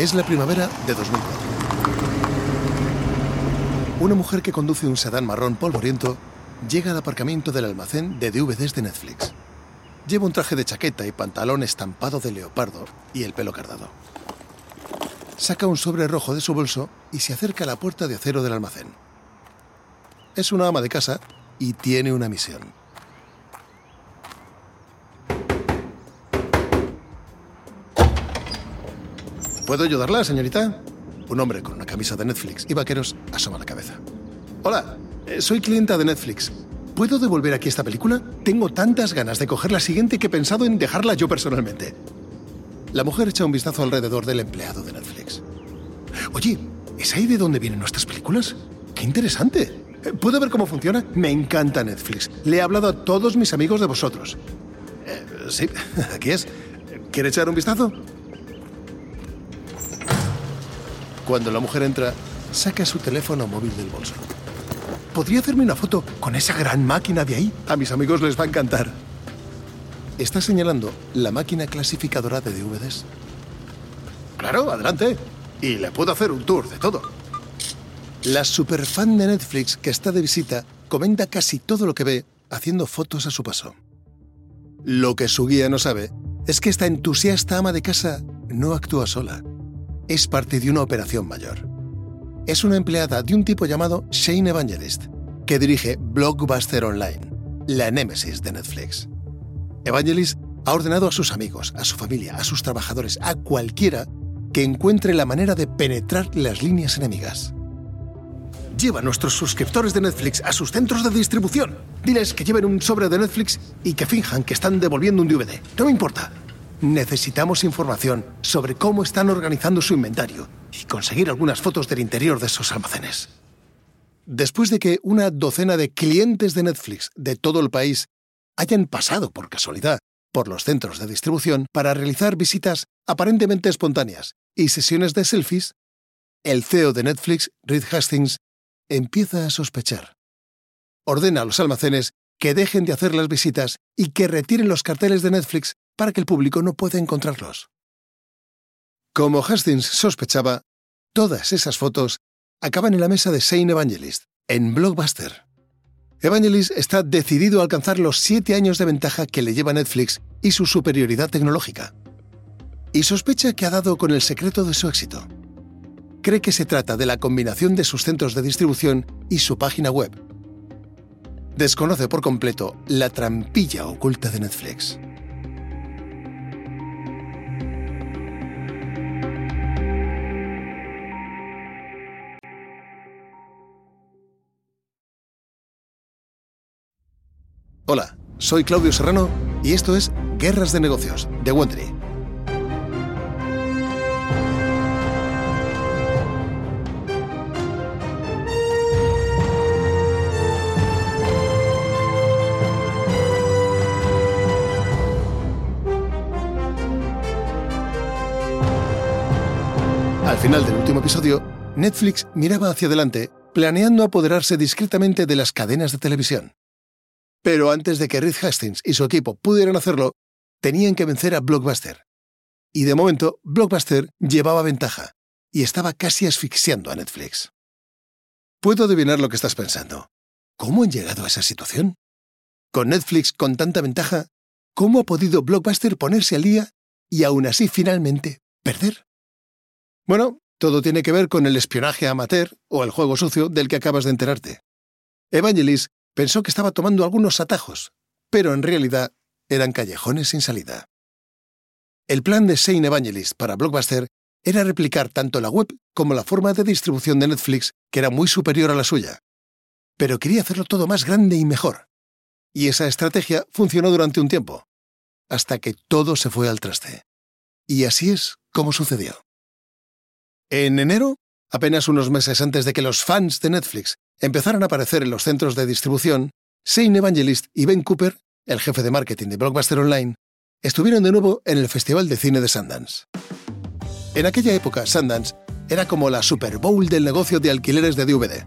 Es la primavera de 2004. Una mujer que conduce un sedán marrón polvoriento llega al aparcamiento del almacén de DVDs de Netflix. Lleva un traje de chaqueta y pantalón estampado de leopardo y el pelo cardado. Saca un sobre rojo de su bolso y se acerca a la puerta de acero del almacén. Es una ama de casa y tiene una misión. ¿Puedo ayudarla, señorita? Un hombre con una camisa de Netflix y vaqueros asoma la cabeza. Hola, eh, soy clienta de Netflix. ¿Puedo devolver aquí esta película? Tengo tantas ganas de coger la siguiente que he pensado en dejarla yo personalmente. La mujer echa un vistazo alrededor del empleado de Netflix. Oye, ¿es ahí de dónde vienen nuestras películas? ¡Qué interesante! Eh, ¿Puedo ver cómo funciona? Me encanta Netflix. Le he hablado a todos mis amigos de vosotros. Eh, sí, aquí es. ¿Quiere echar un vistazo? Cuando la mujer entra, saca su teléfono móvil del bolso. ¿Podría hacerme una foto con esa gran máquina de ahí? A mis amigos les va a encantar. Está señalando la máquina clasificadora de DVDs. Claro, adelante. Y le puedo hacer un tour de todo. La superfan de Netflix que está de visita comenta casi todo lo que ve haciendo fotos a su paso. Lo que su guía no sabe es que esta entusiasta ama de casa no actúa sola es parte de una operación mayor. Es una empleada de un tipo llamado Shane Evangelist, que dirige Blockbuster Online, la némesis de Netflix. Evangelist ha ordenado a sus amigos, a su familia, a sus trabajadores, a cualquiera que encuentre la manera de penetrar las líneas enemigas. Lleva a nuestros suscriptores de Netflix a sus centros de distribución. Diles que lleven un sobre de Netflix y que finjan que están devolviendo un DVD. No me importa. Necesitamos información sobre cómo están organizando su inventario y conseguir algunas fotos del interior de esos almacenes. Después de que una docena de clientes de Netflix de todo el país hayan pasado por casualidad por los centros de distribución para realizar visitas aparentemente espontáneas y sesiones de selfies, el CEO de Netflix, Reed Hastings, empieza a sospechar. Ordena a los almacenes que dejen de hacer las visitas y que retiren los carteles de Netflix para que el público no pueda encontrarlos. Como Hastings sospechaba, todas esas fotos acaban en la mesa de Shane Evangelist, en Blockbuster. Evangelist está decidido a alcanzar los siete años de ventaja que le lleva Netflix y su superioridad tecnológica. Y sospecha que ha dado con el secreto de su éxito. Cree que se trata de la combinación de sus centros de distribución y su página web. Desconoce por completo la trampilla oculta de Netflix. Hola, soy Claudio Serrano y esto es Guerras de Negocios de Wondery. Al final del último episodio, Netflix miraba hacia adelante, planeando apoderarse discretamente de las cadenas de televisión. Pero antes de que Reed Hastings y su equipo pudieran hacerlo, tenían que vencer a Blockbuster. Y de momento, Blockbuster llevaba ventaja y estaba casi asfixiando a Netflix. Puedo adivinar lo que estás pensando. ¿Cómo han llegado a esa situación? Con Netflix con tanta ventaja, ¿cómo ha podido Blockbuster ponerse al día y aún así finalmente perder? Bueno, todo tiene que ver con el espionaje amateur o el juego sucio del que acabas de enterarte. Evangelis Pensó que estaba tomando algunos atajos, pero en realidad eran callejones sin salida. El plan de Shane Evangelist para Blockbuster era replicar tanto la web como la forma de distribución de Netflix, que era muy superior a la suya. Pero quería hacerlo todo más grande y mejor. Y esa estrategia funcionó durante un tiempo, hasta que todo se fue al traste. Y así es como sucedió. En enero, apenas unos meses antes de que los fans de Netflix empezaron a aparecer en los centros de distribución, Shane Evangelist y Ben Cooper, el jefe de marketing de Blockbuster Online, estuvieron de nuevo en el Festival de Cine de Sundance. En aquella época, Sundance era como la Super Bowl del negocio de alquileres de DVD,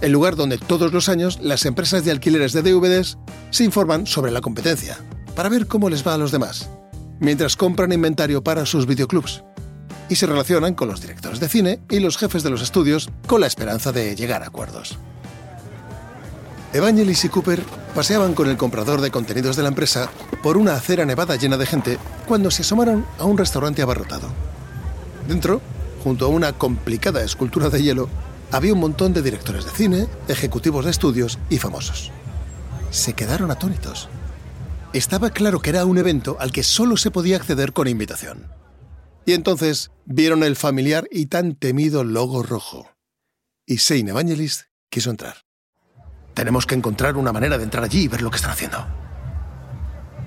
el lugar donde todos los años las empresas de alquileres de DVDs se informan sobre la competencia, para ver cómo les va a los demás, mientras compran inventario para sus videoclubs. Y se relacionan con los directores de cine y los jefes de los estudios con la esperanza de llegar a acuerdos. Evangelis y Cooper paseaban con el comprador de contenidos de la empresa por una acera nevada llena de gente cuando se asomaron a un restaurante abarrotado. Dentro, junto a una complicada escultura de hielo, había un montón de directores de cine, ejecutivos de estudios y famosos. Se quedaron atónitos. Estaba claro que era un evento al que solo se podía acceder con invitación. Y entonces vieron el familiar y tan temido logo rojo. Y Saint Evangelist quiso entrar. Tenemos que encontrar una manera de entrar allí y ver lo que están haciendo.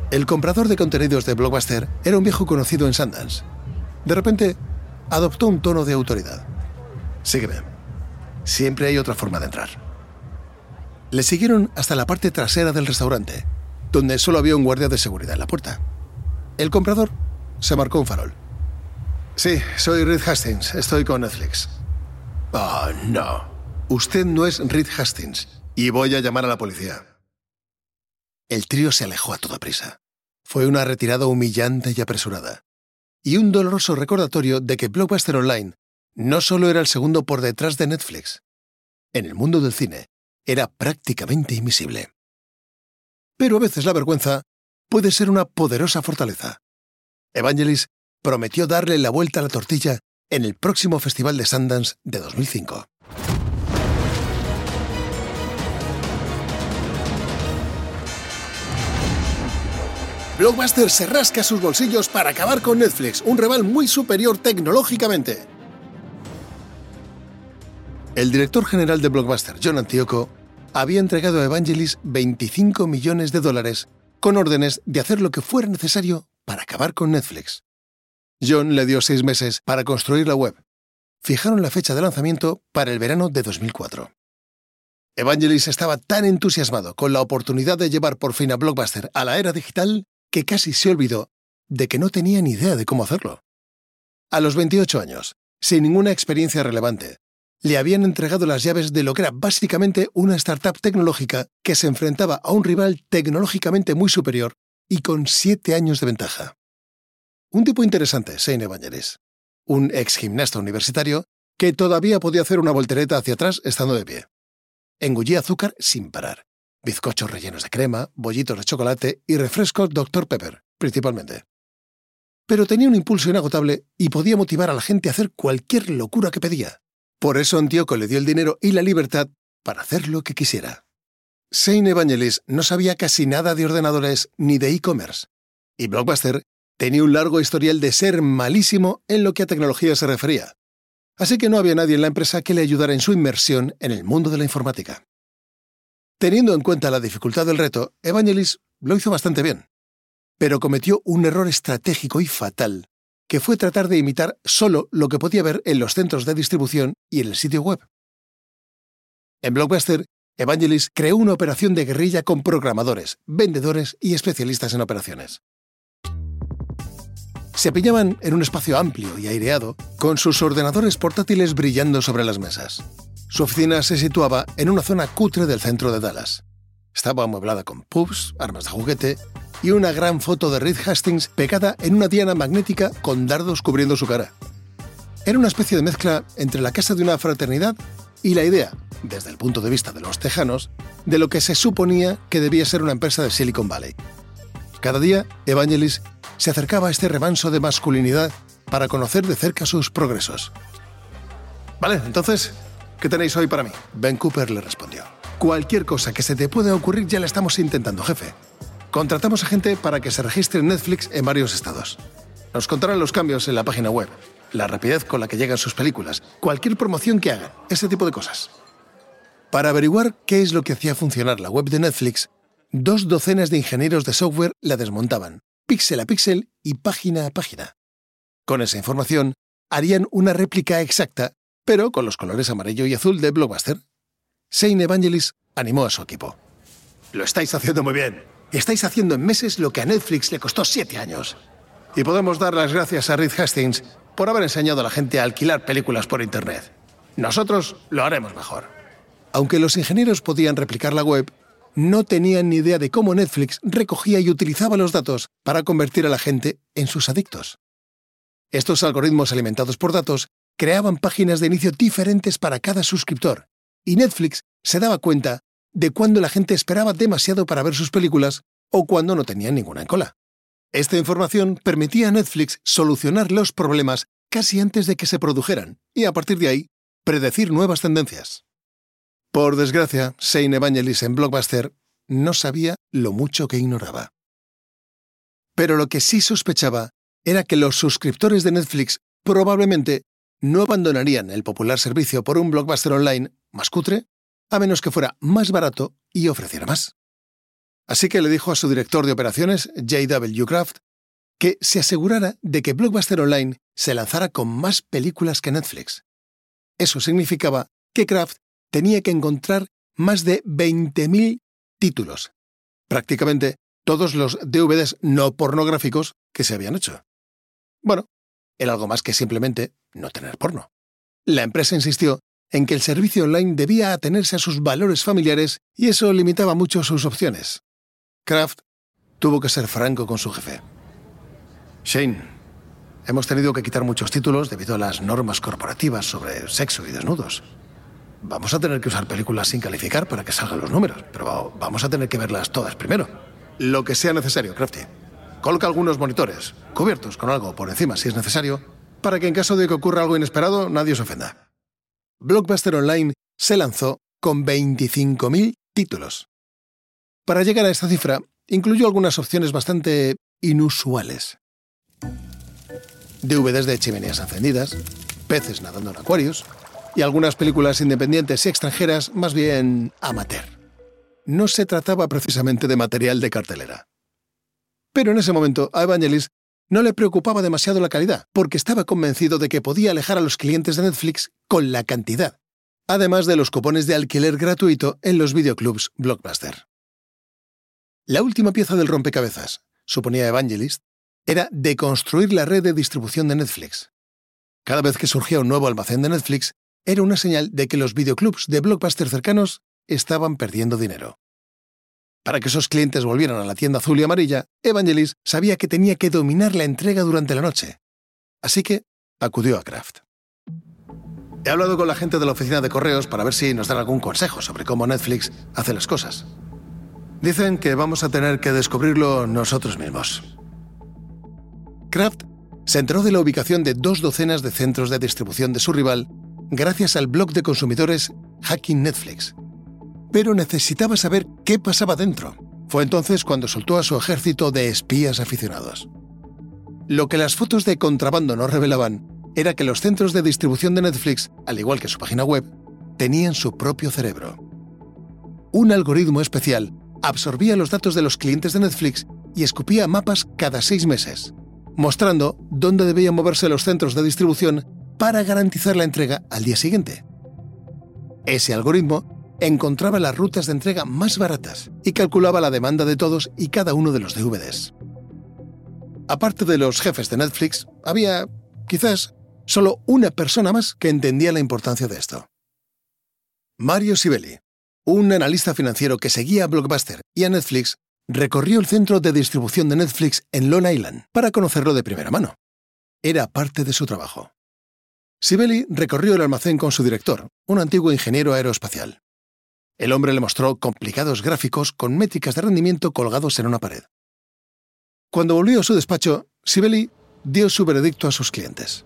El comprador de contenidos de Blockbuster era un viejo conocido en Sundance. De repente, adoptó un tono de autoridad. Sígueme. Siempre hay otra forma de entrar. Le siguieron hasta la parte trasera del restaurante, donde solo había un guardia de seguridad en la puerta. El comprador se marcó un farol. Sí, soy Reed Hastings. Estoy con Netflix. Oh, no. Usted no es Reed Hastings y voy a llamar a la policía. El trío se alejó a toda prisa. Fue una retirada humillante y apresurada. Y un doloroso recordatorio de que Blockbuster Online no solo era el segundo por detrás de Netflix. En el mundo del cine, era prácticamente invisible. Pero a veces la vergüenza puede ser una poderosa fortaleza. Evangelis prometió darle la vuelta a la tortilla en el próximo Festival de Sundance de 2005. Blockbuster se rasca sus bolsillos para acabar con Netflix, un rival muy superior tecnológicamente. El director general de Blockbuster, John Antioco, había entregado a Evangelis 25 millones de dólares con órdenes de hacer lo que fuera necesario para acabar con Netflix. John le dio seis meses para construir la web. Fijaron la fecha de lanzamiento para el verano de 2004. Evangelis estaba tan entusiasmado con la oportunidad de llevar por fin a Blockbuster a la era digital que casi se olvidó de que no tenía ni idea de cómo hacerlo. A los 28 años, sin ninguna experiencia relevante, le habían entregado las llaves de lo que era básicamente una startup tecnológica que se enfrentaba a un rival tecnológicamente muy superior y con siete años de ventaja. Un tipo interesante, Seine Bañeres. Un ex gimnasta universitario que todavía podía hacer una voltereta hacia atrás estando de pie. Engullía azúcar sin parar bizcochos rellenos de crema, bollitos de chocolate y refrescos Dr. Pepper, principalmente. Pero tenía un impulso inagotable y podía motivar a la gente a hacer cualquier locura que pedía. Por eso Antioco le dio el dinero y la libertad para hacer lo que quisiera. Saint Evangelis no sabía casi nada de ordenadores ni de e-commerce, y Blockbuster tenía un largo historial de ser malísimo en lo que a tecnología se refería. Así que no había nadie en la empresa que le ayudara en su inmersión en el mundo de la informática. Teniendo en cuenta la dificultad del reto, Evangelis lo hizo bastante bien, pero cometió un error estratégico y fatal, que fue tratar de imitar solo lo que podía ver en los centros de distribución y en el sitio web. En Blockbuster, Evangelis creó una operación de guerrilla con programadores, vendedores y especialistas en operaciones. Se pillaban en un espacio amplio y aireado, con sus ordenadores portátiles brillando sobre las mesas. Su oficina se situaba en una zona cutre del centro de Dallas. Estaba amueblada con pubs, armas de juguete y una gran foto de Reed Hastings pegada en una diana magnética con dardos cubriendo su cara. Era una especie de mezcla entre la casa de una fraternidad y la idea, desde el punto de vista de los tejanos, de lo que se suponía que debía ser una empresa de Silicon Valley. Cada día, Evangelis se acercaba a este remanso de masculinidad para conocer de cerca sus progresos. Vale, entonces, ¿Qué tenéis hoy para mí? Ben Cooper le respondió. Cualquier cosa que se te pueda ocurrir ya la estamos intentando, jefe. Contratamos a gente para que se registre en Netflix en varios estados. Nos contarán los cambios en la página web, la rapidez con la que llegan sus películas, cualquier promoción que hagan, ese tipo de cosas. Para averiguar qué es lo que hacía funcionar la web de Netflix, dos docenas de ingenieros de software la desmontaban, píxel a píxel y página a página. Con esa información, harían una réplica exacta pero con los colores amarillo y azul de Blockbuster. Saint Evangelis animó a su equipo. Lo estáis haciendo muy bien. Estáis haciendo en meses lo que a Netflix le costó siete años. Y podemos dar las gracias a Reed Hastings por haber enseñado a la gente a alquilar películas por Internet. Nosotros lo haremos mejor. Aunque los ingenieros podían replicar la web, no tenían ni idea de cómo Netflix recogía y utilizaba los datos para convertir a la gente en sus adictos. Estos algoritmos alimentados por datos creaban páginas de inicio diferentes para cada suscriptor, y Netflix se daba cuenta de cuando la gente esperaba demasiado para ver sus películas o cuando no tenían ninguna en cola. Esta información permitía a Netflix solucionar los problemas casi antes de que se produjeran y a partir de ahí predecir nuevas tendencias. Por desgracia, Shane Evangelis en Blockbuster no sabía lo mucho que ignoraba. Pero lo que sí sospechaba era que los suscriptores de Netflix probablemente no abandonarían el popular servicio por un blockbuster online más cutre, a menos que fuera más barato y ofreciera más. Así que le dijo a su director de operaciones, J.W. Kraft, que se asegurara de que Blockbuster Online se lanzara con más películas que Netflix. Eso significaba que Kraft tenía que encontrar más de 20.000 títulos, prácticamente todos los DVDs no pornográficos que se habían hecho. Bueno, era algo más que simplemente no tener porno. La empresa insistió en que el servicio online debía atenerse a sus valores familiares y eso limitaba mucho sus opciones. Kraft tuvo que ser franco con su jefe. Shane, hemos tenido que quitar muchos títulos debido a las normas corporativas sobre sexo y desnudos. Vamos a tener que usar películas sin calificar para que salgan los números, pero vamos a tener que verlas todas primero. Lo que sea necesario, Crafty. Coloca algunos monitores, cubiertos con algo por encima si es necesario, para que en caso de que ocurra algo inesperado nadie se ofenda. Blockbuster Online se lanzó con 25.000 títulos. Para llegar a esta cifra, incluyó algunas opciones bastante inusuales. DVDs de chimeneas encendidas, peces nadando en acuarios y algunas películas independientes y extranjeras más bien amateur. No se trataba precisamente de material de cartelera. Pero en ese momento a Evangelis no le preocupaba demasiado la calidad, porque estaba convencido de que podía alejar a los clientes de Netflix con la cantidad, además de los cupones de alquiler gratuito en los videoclubs Blockbuster. La última pieza del rompecabezas, suponía Evangelist, era deconstruir la red de distribución de Netflix. Cada vez que surgía un nuevo almacén de Netflix, era una señal de que los videoclubs de Blockbuster cercanos estaban perdiendo dinero. Para que esos clientes volvieran a la tienda azul y amarilla, Evangelis sabía que tenía que dominar la entrega durante la noche. Así que acudió a Kraft. He hablado con la gente de la oficina de correos para ver si nos dan algún consejo sobre cómo Netflix hace las cosas. Dicen que vamos a tener que descubrirlo nosotros mismos. Kraft se enteró de la ubicación de dos docenas de centros de distribución de su rival gracias al blog de consumidores Hacking Netflix. Pero necesitaba saber qué pasaba dentro. Fue entonces cuando soltó a su ejército de espías aficionados. Lo que las fotos de contrabando no revelaban era que los centros de distribución de Netflix, al igual que su página web, tenían su propio cerebro. Un algoritmo especial absorbía los datos de los clientes de Netflix y escupía mapas cada seis meses, mostrando dónde debían moverse los centros de distribución para garantizar la entrega al día siguiente. Ese algoritmo encontraba las rutas de entrega más baratas y calculaba la demanda de todos y cada uno de los DVDs. Aparte de los jefes de Netflix, había, quizás, solo una persona más que entendía la importancia de esto. Mario Sibeli, un analista financiero que seguía a Blockbuster y a Netflix, recorrió el centro de distribución de Netflix en Long Island para conocerlo de primera mano. Era parte de su trabajo. Sibeli recorrió el almacén con su director, un antiguo ingeniero aeroespacial. El hombre le mostró complicados gráficos con métricas de rendimiento colgados en una pared. Cuando volvió a su despacho, Sibeli dio su veredicto a sus clientes.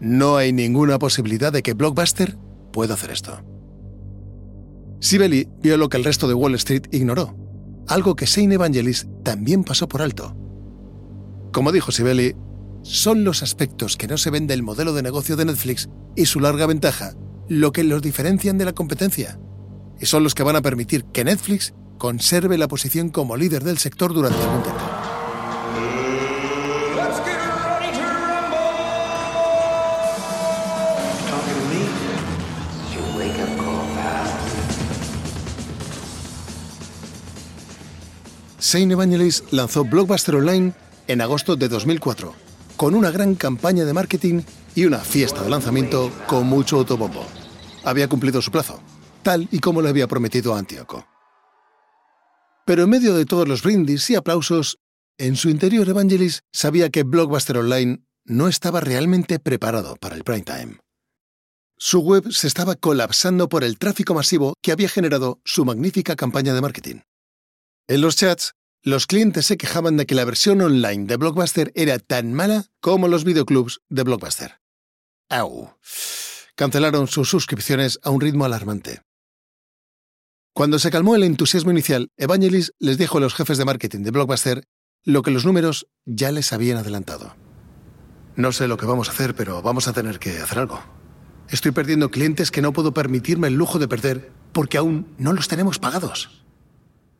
No hay ninguna posibilidad de que Blockbuster pueda hacer esto. Sibeli vio lo que el resto de Wall Street ignoró, algo que Shane Evangelis también pasó por alto. Como dijo Sibeli, son los aspectos que no se ven del modelo de negocio de Netflix y su larga ventaja lo que los diferencian de la competencia. Y son los que van a permitir que Netflix conserve la posición como líder del sector durante algún tiempo. Shane Evangelis lanzó Blockbuster Online en agosto de 2004, con una gran campaña de marketing y una fiesta de lanzamiento con mucho autobombo. Había cumplido su plazo, tal y como le había prometido a Antíoco. Pero en medio de todos los brindis y aplausos, en su interior Evangelis sabía que Blockbuster Online no estaba realmente preparado para el prime time. Su web se estaba colapsando por el tráfico masivo que había generado su magnífica campaña de marketing. En los chats, los clientes se quejaban de que la versión online de Blockbuster era tan mala como los videoclubs de Blockbuster. ¡Au! Cancelaron sus suscripciones a un ritmo alarmante. Cuando se calmó el entusiasmo inicial, Evangelis les dijo a los jefes de marketing de Blockbuster lo que los números ya les habían adelantado. No sé lo que vamos a hacer, pero vamos a tener que hacer algo. Estoy perdiendo clientes que no puedo permitirme el lujo de perder porque aún no los tenemos pagados.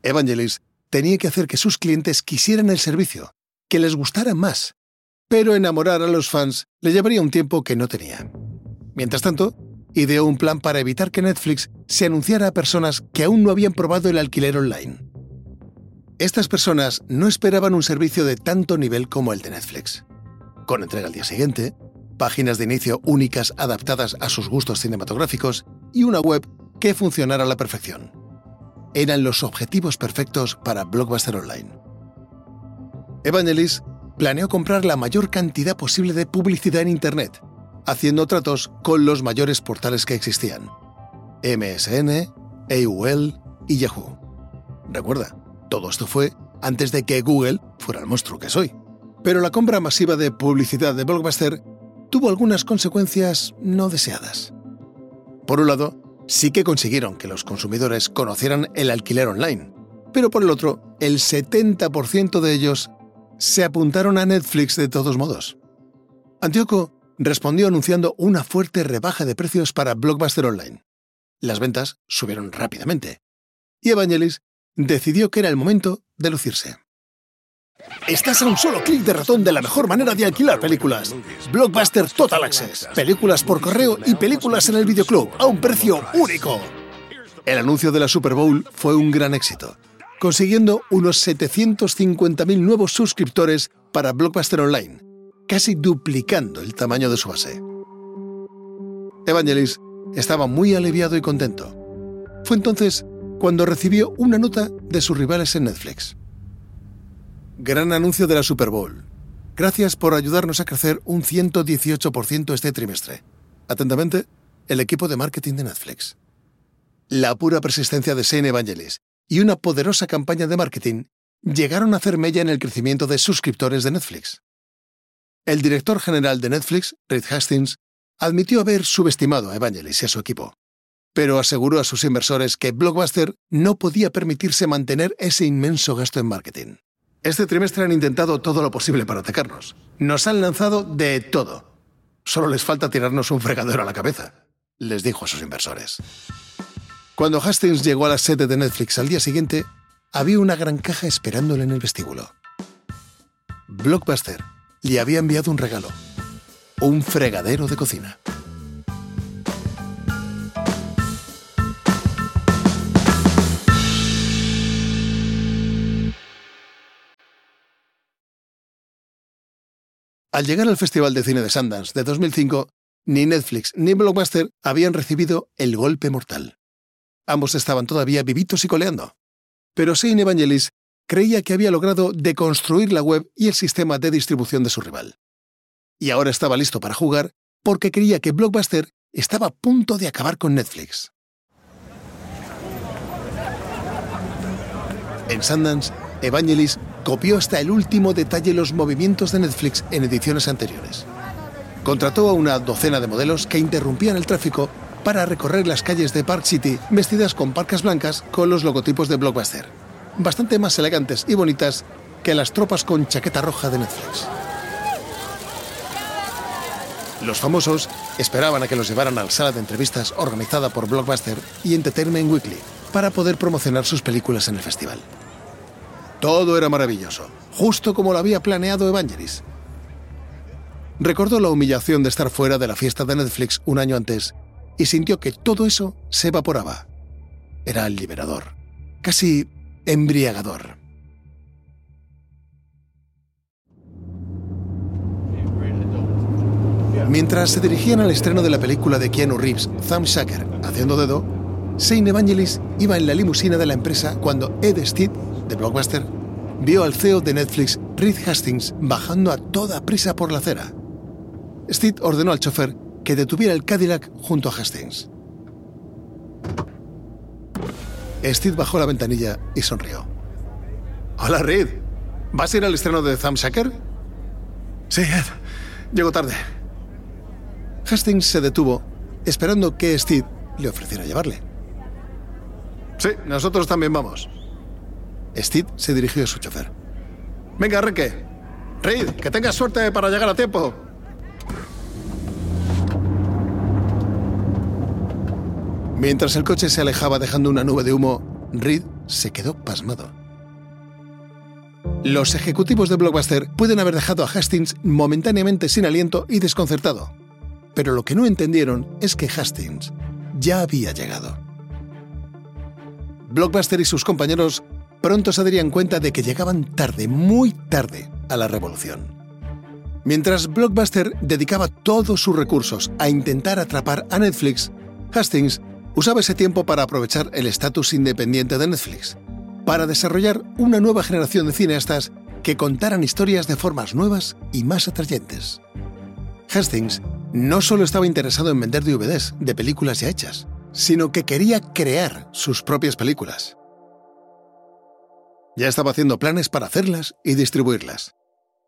Evangelis tenía que hacer que sus clientes quisieran el servicio, que les gustara más, pero enamorar a los fans le llevaría un tiempo que no tenía. Mientras tanto, ideó un plan para evitar que Netflix se anunciara a personas que aún no habían probado el alquiler online. Estas personas no esperaban un servicio de tanto nivel como el de Netflix. Con entrega al día siguiente, páginas de inicio únicas adaptadas a sus gustos cinematográficos y una web que funcionara a la perfección. Eran los objetivos perfectos para Blockbuster Online. Evangelis planeó comprar la mayor cantidad posible de publicidad en Internet, haciendo tratos con los mayores portales que existían. MSN, AOL y Yahoo. Recuerda, todo esto fue antes de que Google fuera el monstruo que soy. Pero la compra masiva de publicidad de Blockbuster tuvo algunas consecuencias no deseadas. Por un lado, sí que consiguieron que los consumidores conocieran el alquiler online, pero por el otro, el 70% de ellos se apuntaron a Netflix de todos modos. Antioco respondió anunciando una fuerte rebaja de precios para Blockbuster Online. Las ventas subieron rápidamente. Y Evangelis decidió que era el momento de lucirse. Estás a un solo clic de ratón de la mejor manera de alquilar películas. Blockbuster Total Access. Películas por correo y películas en el videoclub a un precio único. El anuncio de la Super Bowl fue un gran éxito, consiguiendo unos 750.000 nuevos suscriptores para Blockbuster Online, casi duplicando el tamaño de su base. Evangelis estaba muy aliviado y contento. Fue entonces cuando recibió una nota de sus rivales en Netflix. Gran anuncio de la Super Bowl. Gracias por ayudarnos a crecer un 118% este trimestre. Atentamente, el equipo de marketing de Netflix. La pura persistencia de Shane Evangelis y una poderosa campaña de marketing llegaron a hacer mella en el crecimiento de suscriptores de Netflix. El director general de Netflix, Reed Hastings, admitió haber subestimado a Evangelis y a su equipo, pero aseguró a sus inversores que Blockbuster no podía permitirse mantener ese inmenso gasto en marketing. Este trimestre han intentado todo lo posible para atacarnos. Nos han lanzado de todo. Solo les falta tirarnos un fregadero a la cabeza, les dijo a sus inversores. Cuando Hastings llegó a la sede de Netflix al día siguiente, había una gran caja esperándole en el vestíbulo. Blockbuster le había enviado un regalo, un fregadero de cocina. Al llegar al Festival de Cine de Sundance de 2005, ni Netflix ni Blockbuster habían recibido el golpe mortal. Ambos estaban todavía vivitos y coleando. Pero Shane Evangelis creía que había logrado deconstruir la web y el sistema de distribución de su rival. Y ahora estaba listo para jugar porque creía que Blockbuster estaba a punto de acabar con Netflix. En Sundance, Evangelis copió hasta el último detalle los movimientos de Netflix en ediciones anteriores. Contrató a una docena de modelos que interrumpían el tráfico para recorrer las calles de Park City vestidas con parcas blancas con los logotipos de Blockbuster bastante más elegantes y bonitas que las tropas con chaqueta roja de Netflix. Los famosos esperaban a que los llevaran a la sala de entrevistas organizada por Blockbuster y Entertainment Weekly para poder promocionar sus películas en el festival. Todo era maravilloso, justo como lo había planeado Evangelis. Recordó la humillación de estar fuera de la fiesta de Netflix un año antes y sintió que todo eso se evaporaba. Era liberador, casi embriagador. Mientras se dirigían al estreno de la película de Keanu Reeves, Thumb Shaker, haciendo dedo, Shane Evangelis iba en la limusina de la empresa cuando Ed Steed, de Blockbuster, vio al CEO de Netflix, Reed Hastings, bajando a toda prisa por la acera. Steed ordenó al chofer que detuviera el Cadillac junto a Hastings. Steed bajó la ventanilla y sonrió. Hola, Reed. ¿Vas a ir al estreno de Thumb Shaker? Sí, Ed. Llego tarde. Hastings se detuvo, esperando que Steve le ofreciera llevarle. Sí, nosotros también vamos. Steve se dirigió a su chofer. Venga, Reque. Reed, que tengas suerte para llegar a tiempo. Mientras el coche se alejaba dejando una nube de humo, Reed se quedó pasmado. Los ejecutivos de Blockbuster pueden haber dejado a Hastings momentáneamente sin aliento y desconcertado. Pero lo que no entendieron es que Hastings ya había llegado. Blockbuster y sus compañeros pronto se darían cuenta de que llegaban tarde, muy tarde, a la revolución. Mientras Blockbuster dedicaba todos sus recursos a intentar atrapar a Netflix, Hastings usaba ese tiempo para aprovechar el estatus independiente de Netflix, para desarrollar una nueva generación de cineastas que contaran historias de formas nuevas y más atrayentes. Hastings no solo estaba interesado en vender DVDs de películas ya hechas, sino que quería crear sus propias películas. Ya estaba haciendo planes para hacerlas y distribuirlas,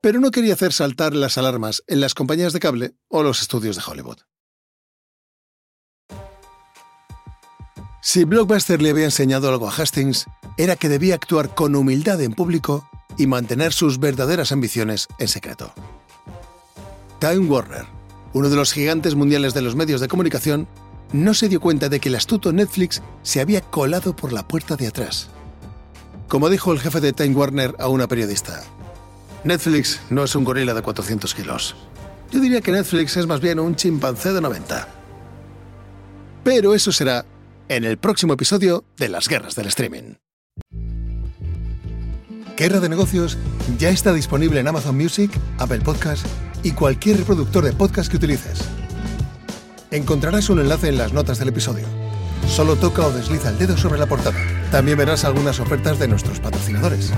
pero no quería hacer saltar las alarmas en las compañías de cable o los estudios de Hollywood. Si Blockbuster le había enseñado algo a Hastings, era que debía actuar con humildad en público y mantener sus verdaderas ambiciones en secreto. Time Warner, uno de los gigantes mundiales de los medios de comunicación, no se dio cuenta de que el astuto Netflix se había colado por la puerta de atrás. Como dijo el jefe de Time Warner a una periodista, Netflix no es un gorila de 400 kilos. Yo diría que Netflix es más bien un chimpancé de 90. Pero eso será en el próximo episodio de Las Guerras del Streaming. Guerra de Negocios ya está disponible en Amazon Music, Apple Podcast y cualquier reproductor de podcast que utilices. Encontrarás un enlace en las notas del episodio. Solo toca o desliza el dedo sobre la portada. También verás algunas ofertas de nuestros patrocinadores.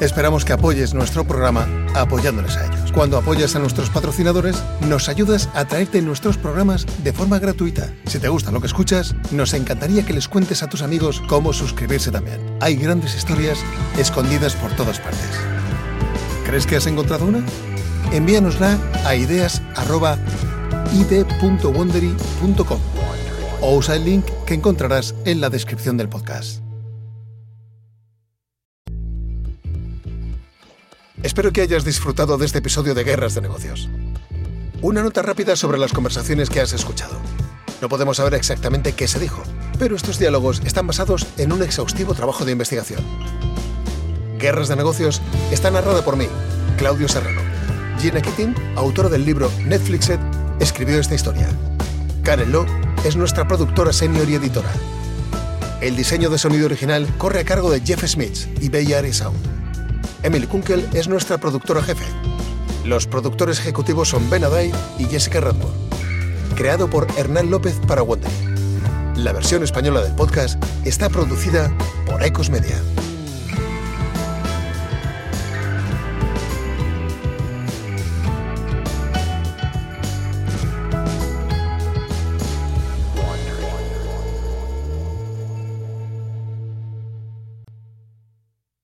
Esperamos que apoyes nuestro programa apoyándoles a ellos. Cuando apoyas a nuestros patrocinadores, nos ayudas a traerte nuestros programas de forma gratuita. Si te gusta lo que escuchas, nos encantaría que les cuentes a tus amigos cómo suscribirse también. Hay grandes historias escondidas por todas partes. ¿Crees que has encontrado una? Envíanosla a ideas.id.wondery.com o usa el link que encontrarás en la descripción del podcast. Espero que hayas disfrutado de este episodio de Guerras de Negocios. Una nota rápida sobre las conversaciones que has escuchado. No podemos saber exactamente qué se dijo, pero estos diálogos están basados en un exhaustivo trabajo de investigación. Guerras de Negocios está narrada por mí, Claudio Serrano. Gina Keating, autora del libro Netflixed, escribió esta historia. Karen Lowe es nuestra productora senior y editora. El diseño de sonido original corre a cargo de Jeff Smith y Bay Area Sound. Emily Kunkel es nuestra productora jefe. Los productores ejecutivos son Ben Aday y Jessica Radford. Creado por Hernán López para Wonder. La versión española del podcast está producida por Ecos Media.